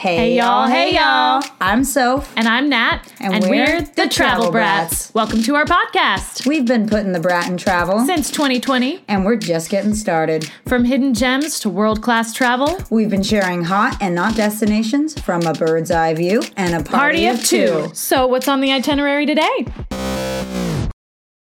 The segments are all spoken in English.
Hey, y'all, hey y'all. I'm Soph. And I'm Nat. And we're the Travel Brats. Welcome to our podcast. We've been putting the brat in travel, Since 2020, and we're just getting started. from hidden gems to world class travel, We've been sharing hot and not destinations from a bird's eye view and a party, party of two. So, what's on the itinerary today?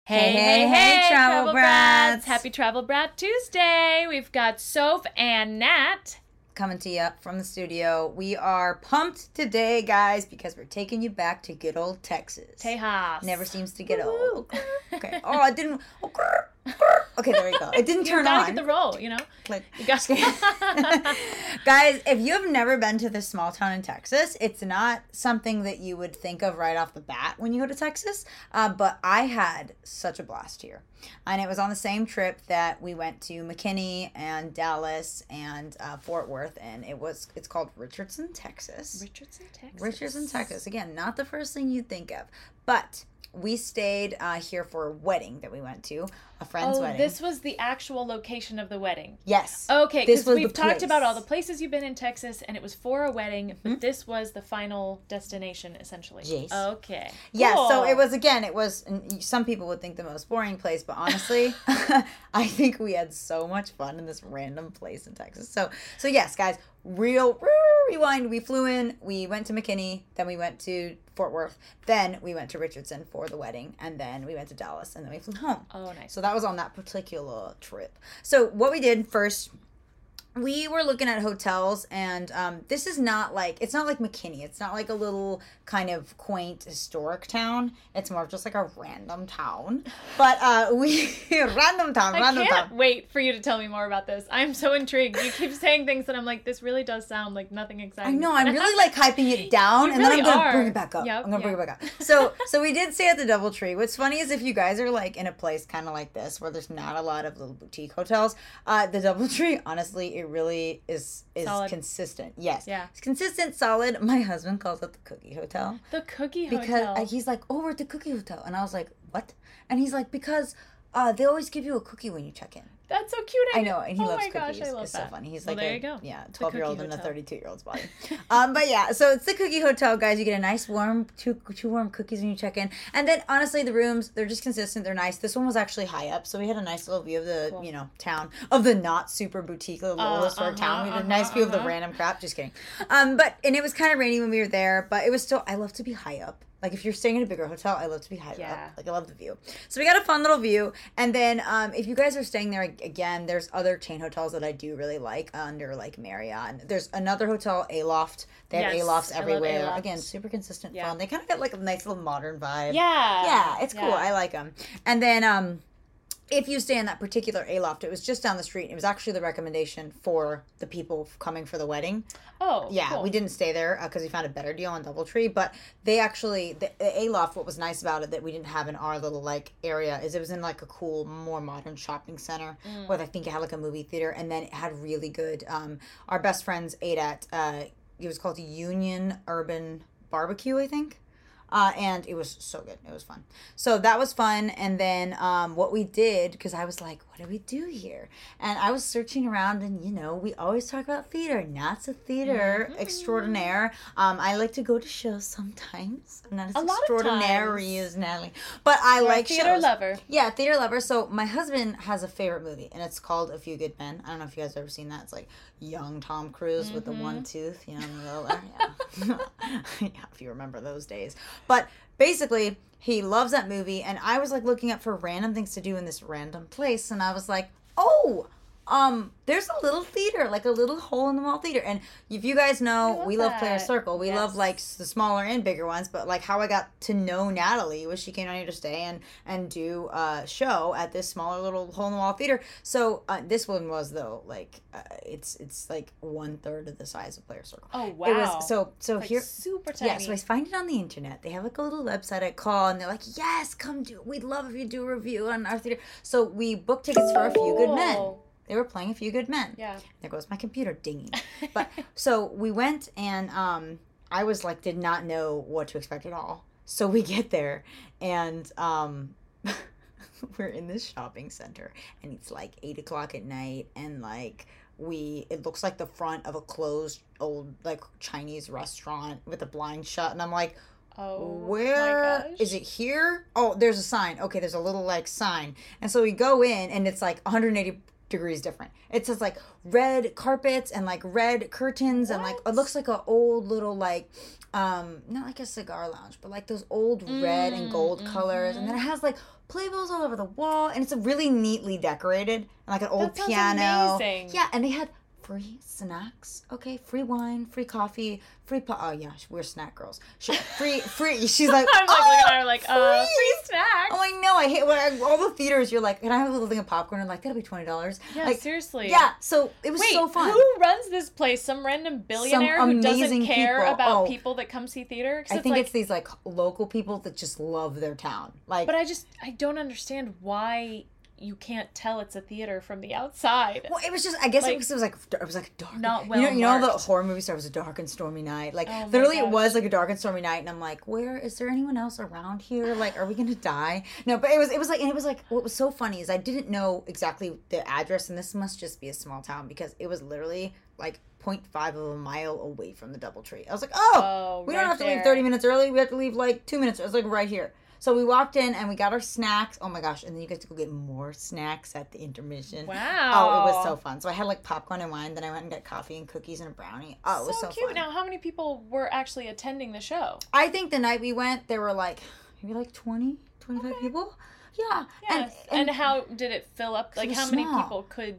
Hey, hey, hey, Travel Brats. Happy Travel Brat Tuesday. We've got Soph and Nat. Coming to you from the studio. We are pumped today, guys, because we're taking you back to good old Texas. Tejas. Never seems to get old. Okay. Oh, I didn't. oh. Okay, there you go. It didn't turn gotta on. get the roll, you know? Like- You got Guys, if you have never been to this small town in Texas, it's not something that you would think of right off the bat when you go to Texas. Uh, but I had such a blast here. And it was on the same trip that we went to McKinney and Dallas and uh, Fort Worth. And it was, it's called Richardson, Texas. Richardson, Texas. Richardson, Texas. Again, not the first thing you'd think of. But we stayed uh, here for a wedding that we went to, a friend's Oh, wedding. this was the actual location of the wedding. yes. Okay, This because we've talked about all the places you've been in Texas, and it was for a wedding, but Mm-hmm. this was the final destination, essentially. Yes. Okay. Yeah, so it was again. It was. Some people would think the most boring place, but honestly, I think we had so much fun in this random place in Texas. So, so yes, guys, real rewind. We flew in. We went to McKinney. Then we went to Fort Worth. Then we went to Richardson for the wedding, and then we went to Dallas, and then we flew home. Oh, nice. So that was on that particular trip. So what we did first, we were looking at hotels, and um, this is not like it's not like McKinney. It's not like a little kind of quaint historic town. It's more of just like a random town. But uh, we random town, I random can't town. wait for you to tell me more about this. I'm so intrigued. You keep saying things that I'm like, this really does sound like nothing exactly. I know. I'm really like hyping it down, and then I'm gonna are. bring it back up. Yep, I'm gonna bring it back up. So, so we did stay at the DoubleTree. What's funny is if you guys are like in a place kind of like this, where there's not a lot of little boutique hotels, uh, the DoubleTree, honestly, it really is is Solid. consistent. Yes, Yeah. it's consistent, solid. My husband calls it the Cookie Hotel the Cookie because Hotel. uh, he's like, "Oh, we're at the Cookie Hotel," and I was like, "What?" And he's like, "Because." Uh, they always give you a cookie when you check in. That's so cute. I know, and he oh loves my cookies. gosh, I love it's that. so funny. He's Well, like there a you go. yeah, twelve year old Cookie in a thirty two year old's body. um, but yeah, so it's the Cookie Hotel, guys. You get a nice warm two two warm cookies when you check in, and then honestly, the rooms they're just consistent. They're nice. This one was actually high up, so we had a nice little view of the Cool. you know town of the not super boutique the little Uh, historic uh-huh, town. We had a nice uh-huh, view of the uh-huh. random crap. Just kidding. Um, but and it was kind of rainy when we were there, but it was still. I love to be high up. Like if you're staying in a bigger hotel, I love to be higher Yeah. up. Like I love the view. So we got a fun little view. And then um, if you guys are staying there again, there's other chain hotels that I do really like under like Marriott. And there's another hotel, Aloft. They have Yes, Alofts everywhere. Again, super consistent Yeah. fun. They kind of got like a nice little modern vibe. Yeah. Yeah, it's cool. Yeah. I like them. And then um if you stay in that particular Aloft, it was just down the street. It was actually the recommendation for the people coming for the wedding. Oh, Yeah, cool. we didn't stay there because we found a better deal on DoubleTree. But they actually, the, the Aloft, what was nice about it that we didn't have in our little like area is it was in like a cool, more modern shopping center Mm. where I think it had like a movie theater, and then it had really good. Um, our best friends ate at. Uh, it was called Union Urban Barbecue, I think. Uh, and it was so good. It was fun. So that was fun. And then um, what we did, because I was like, what do we do here? And I was searching around, and you know, we always talk about theater. Nat's a theater Mm-hmm. extraordinaire. Um, I like to go to shows sometimes. I'm not as A lot of extraordinary as Natalie, but I You're like theater shows. lover. Yeah, theater lover. So my husband has a favorite movie, and it's called A Few Good Men. I don't know if you guys have ever seen that. It's like young Tom Cruise with the Mm-hmm. one tooth, you know, the. Yeah. yeah, if you remember those days. But basically, he loves that movie, and I was like looking up for random things to do in this random place, and I was like, oh. Um, there's a little theater, like a little hole in the wall theater, and if you guys know, love we love Player. Circle. We love like the smaller and bigger ones, but like how I got to know Natalie was she came down here to stay and and do a show at this smaller little hole in the wall theater. So uh, this one was though like uh, it's it's like one third of the size of Player Circle. Oh wow. It was so so Like here. super tiny. Yeah, so I find it on the internet. They have like a little website I call, and they're like, "Yes, come do. We'd love if you do a review on our theater." So we booked tickets for a few good men. They were playing a few good men. Yeah. There goes my computer dinging. But so we went and um I was like did not know what to expect at all. So we get there and um we're in this shopping center and it's like eight o'clock at night and like we it looks like the front of a closed old like Chinese restaurant with a blind shut, and I'm like, Oh, gosh. is it here? Oh, there's a sign. Okay, there's a little like sign. And so we go in and it's like 180 degrees different. It says like red carpets and like red curtains and like it looks like a old little like um not like a cigar lounge, but like those old red and gold Mm, colors. And then it has like playbills all over the wall and it's really neatly decorated and like an old piano. amazing. Yeah, and they had free snacks. Okay, free wine, free coffee, free po- oh yeah, we're snack girls. She, free free. She's like, I'm like oh, looking at her like, uh, free." free snacks. Oh, I know. I hate when I, all the theaters. You're like, can I have a little thing of popcorn? And like, that'll be twenty dollars. yeah, like, seriously. yeah. So it was Wait, so fun. who runs this place? Some random billionaire who doesn't care people. about Oh. people that come see theater? I it's think like, it's these like local people that just love their town. Like, But I just I don't understand why you can't tell it's a theater from the outside. Well, it was just. I guess Like, it was, it was like it was like dark. not well. you know, you know the horror movie star was a dark and stormy night. Like Oh literally, it was like a dark and stormy night, and I'm like, where is there anyone else around here? Like, are we gonna die? No, but it was it was like and it was like what was so funny is I didn't know exactly the address, and this must just be a small town because it was literally like 0.5 of a mile away from the DoubleTree. I was like, oh, Oh, we don't have to leave 30 minutes early. We have to leave like two minutes. It was like right here. So we walked in and we got our snacks. Oh my gosh! And then you get to go get more snacks at the intermission. Wow. Oh, it was so fun. So I had like popcorn and wine. Then I went and got coffee and cookies and a brownie. Oh, it was so, cute. fun. Now, how many people were actually attending the show? I think the night we went, there were like maybe like 20, 25 Okay. people. Yeah. Yes. And, how did it fill up? Like, how many people could?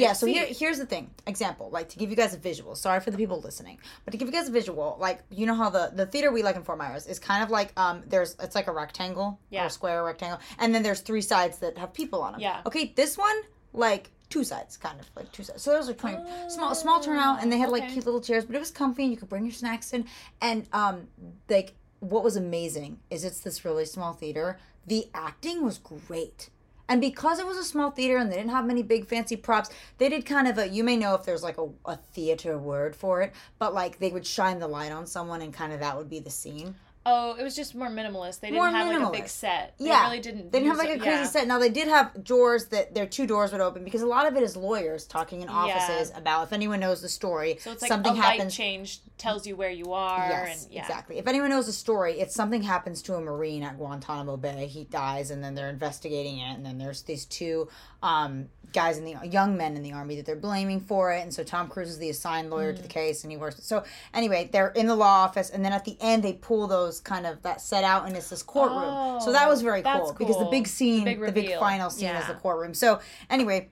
Yeah, so here, here's the thing. Example, like to give you guys a visual. Sorry for the people listening, but to give you guys a visual, like you know how the the theater we like in Fort Myers is kind of like um there's it's like a rectangle or Yeah. a square rectangle, and then there's three sides that have people on them. Yeah. Okay, this one like two sides, kind of like two sides. So those are twenty small small turnout, and they had like cute little chairs, but it was comfy, and you could bring your snacks in. And um like what was amazing is it's this really small theater. The acting was great. And because it was a small theater and they didn't have many big fancy props, they did kind of a you may know if there's like a, a theater word for it, but like they would shine the light on someone and kind of that would be the scene. Oh, it was just more minimalist. They didn't More have like a big set. They Yeah. really didn't. They didn't have like a crazy yeah. set. Now they did have doors that their two doors would open because a lot of it is lawyers talking in Yeah. offices about if anyone knows the story, So it's like something a light change tells you where you are. Yes, and yeah. exactly. If anyone knows the story, it's something happens to a Marine at Guantanamo Bay. He dies, and then they're investigating it. And then there's these two um, guys in the young men in the army that they're blaming for it. And so Tom Cruise is the assigned lawyer Mm. to the case, and he works. So anyway, they're in the law office, and then at the end they pull those kind of that set out, and it's this courtroom. so that was very Oh, that's cool, because the big scene, The big the big final scene is Yeah. the courtroom. So anyway.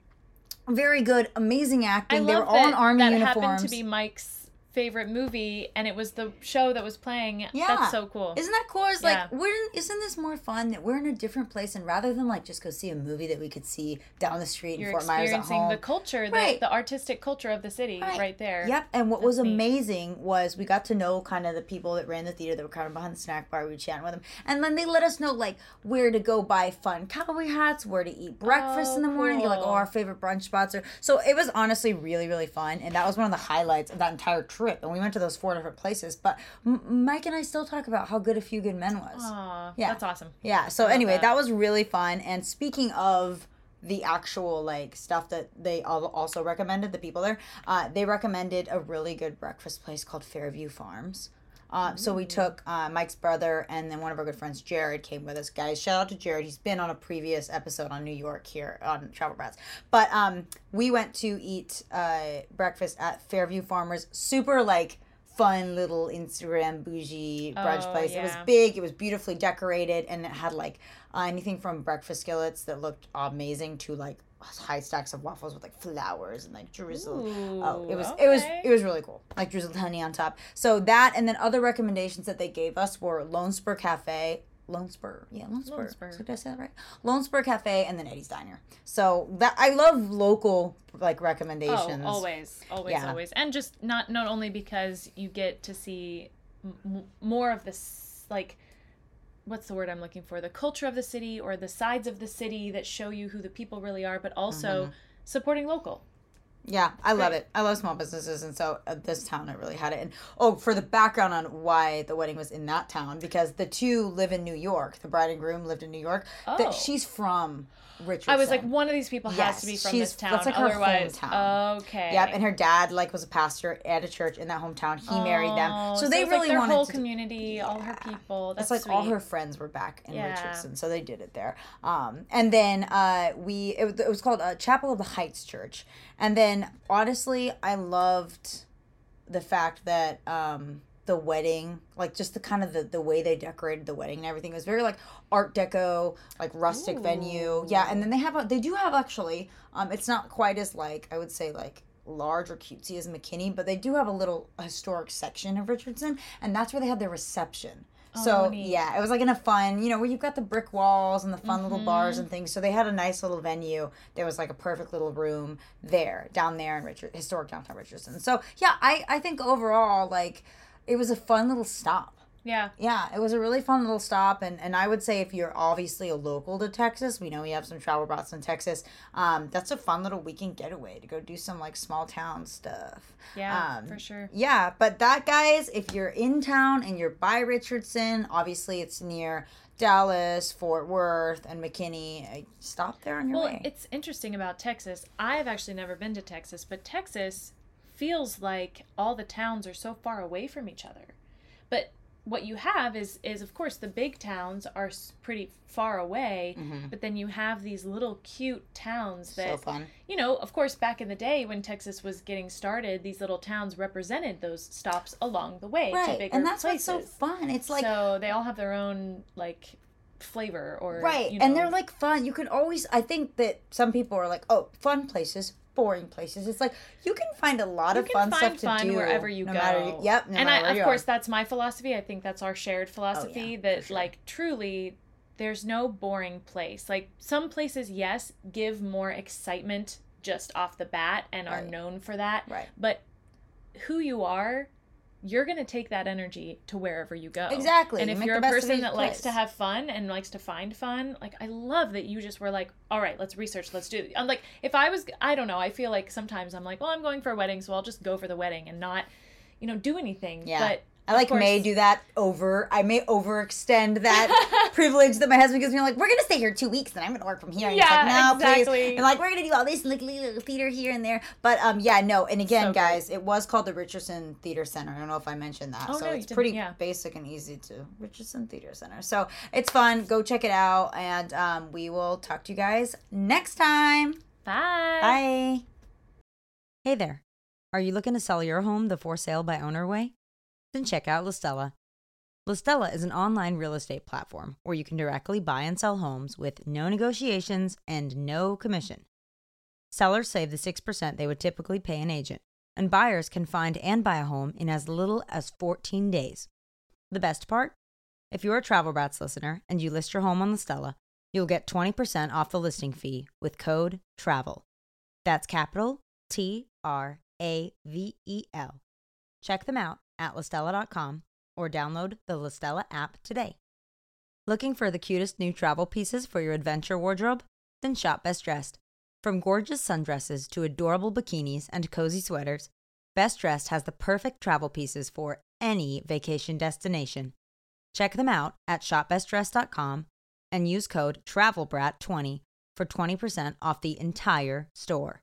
Very good, amazing acting. They love were all in army that uniforms. happened to be Mike's favorite movie, and it was the show that was playing. Yeah. That's so cool. Isn't that cool? It's Yeah. like we're isn't this more fun that we're in a different place and rather than like just go see a movie that we could see down the street You're in Fort Myers at experiencing home. the culture, the, Right. the artistic culture of the city Right. right, there. Yep, and what was That's neat. amazing was we got to know kind of the people that ran the theater that were kind of behind the snack bar. We were chatting with them, and then they let us know like where to go buy fun cowboy hats, where to eat breakfast Oh, in the oh, morning. You're like, oh, our favorite brunch spots are. So it was honestly really really fun, and that was one of the highlights of that entire trip. And we went to those four different places, but M- Mike and I still talk about how good A Few Good Men was. Aw, Yeah. that's awesome. Yeah. So anyway, that. that. was really fun. And speaking of the actual like stuff that they al- also recommended, the people there, uh, they recommended a really good breakfast place called Fairview Farms. Uh, so we took uh, Mike's brother and then one of our good friends, Jared, came with us. Guys, shout out to Jared. He's been on a previous episode on New York here on Travel Brats. But um, we went to eat uh, breakfast at Fairview Farmers. Super like fun little Instagram bougie brunch Oh, place. It was big. It was beautifully decorated, and it had like uh, anything from breakfast skillets that looked amazing to like high stacks of waffles with like flowers and like drizzle. oh, it was it was it was really cool. Like drizzled honey on top. So that, and then other recommendations that they gave us were Lone Spur Cafe. Lone Spur, yeah, Lone Spur. Lone Spur. So did I say that right? Lone Spur Cafe, and then Eddie's Diner. So that I love local like recommendations. Oh, always, always, Yeah. always, and just not not only because you get to see m- more of this, like, what's the word I'm looking for? The culture of the city or the sides of the city that show you who the people really are, but also Mm-hmm. supporting local. Yeah, I love it. I love small businesses, and so uh, this town it really had it. And oh, for the background on why the wedding was in that town, because the two live in New York. The bride and groom lived in New York. Oh. That she's from Richardson. I was like, one of these people has Yes, to be from she's- this town. that's like her Otherwise, hometown. okay. Yep, and her dad like was a pastor at a church in that hometown. He married them, Oh, so they it's really like their wanted whole to. community, all her people. That's it's like all her friends were back in Yeah. Richardson, so they did it there. Um, and then uh, we it, was- it was called uh, Chapel of the Heights Church. And then honestly, I loved the fact that um, the wedding, like just the kind of the, the way they decorated the wedding and everything, it was very like Art Deco, like rustic venue. Yeah, and then they have a they do have actually. Um, it's not quite as like I would say like large or cutesy as McKinney, but they do have a little historic section of Richardson, and that's where they had their reception. So Oh, neat. yeah, it was like in a fun, you know, where you've got the brick walls and the fun little Mm-hmm. bars and things. So they had a nice little venue. There was like a perfect little room there, down there in Richard, historic downtown Richardson. So yeah, I I think overall like it was a fun little stop. Yeah. Yeah, it was a really fun little stop, and, and I would say if you're obviously a local to Texas, we know we have some travel brats in Texas. Um, that's a fun little weekend getaway to go do some like small town stuff. Yeah, Um, for sure. Yeah, but that guys, if you're in town and you're by Richardson, obviously it's near Dallas, Fort Worth, and McKinney. uh, Stop there on your Well, way. Well, it's interesting about Texas. I've actually never been to Texas, but Texas feels like all the towns are so far away from each other. But what you have is is of course the big towns are pretty far away, but then you have these little cute towns that Mm-hmm. so fun. you know, of course, back in the day when Texas was getting started, these little towns represented those stops along the way to Right, bigger and that's places. what's so fun. It's like so they all have their own like flavor or right you and they're like fun you can always i think that some people are like oh fun places boring places it's like you can find a lot you of fun stuff to do wherever you no go. matter yep no and I, of course, are. that's my philosophy. I think that's our shared oh, philosophy for that sure. like truly, there's no boring place. Like some places, yes, give more excitement just off the bat and are known for that. Right. But who you are. You're gonna take that energy to wherever you go. Exactly. And if make you're a person that likes to have fun and likes to find fun, like I love that you just were like, all right, let's research, let's do. I'm like, if I was, I don't know, I feel like sometimes I'm like, well, I'm going for a wedding, so I'll just go for the wedding and not, you know, do anything. Yeah. But I like may do that over. I may overextend that privilege that my husband gives me. Like, we're gonna stay here two weeks, and I'm gonna work from here. And Yeah, like, no, please. exactly. And like, we're gonna do all this like little theater here and there. But um, yeah, no. And again, So guys, it was called the Richardson Theater Center. I don't know if I mentioned that. Oh, so no, it's pretty yeah. basic and easy to Richardson Theater Center. So it's fun. Go check it out, and um, we will talk to you guys next time. Bye. Bye. Hey there. Are you looking to sell your home the for sale by owner way? Then check out Listella. Listella is an online real estate platform where you can directly buy and sell homes with no negotiations and no commission. Sellers save the 6% they would typically pay an agent, and buyers can find and buy a home in as little as 14 days. The best part? If you're a Travel Brats listener and you list your home on Listella, you'll get 20% off the listing fee with code TRAVEL. That's capital T R A V E L. Check them out at listella.com or download the Listella app today. Looking for the cutest new travel pieces for your adventure wardrobe? Then shop Best Dressed. From gorgeous sundresses to adorable bikinis and cozy sweaters, Best Dressed has the perfect travel pieces for any vacation destination. Check them out at shopbestdressed.com and use code TRAVELBRAT20 for 20% off the entire store.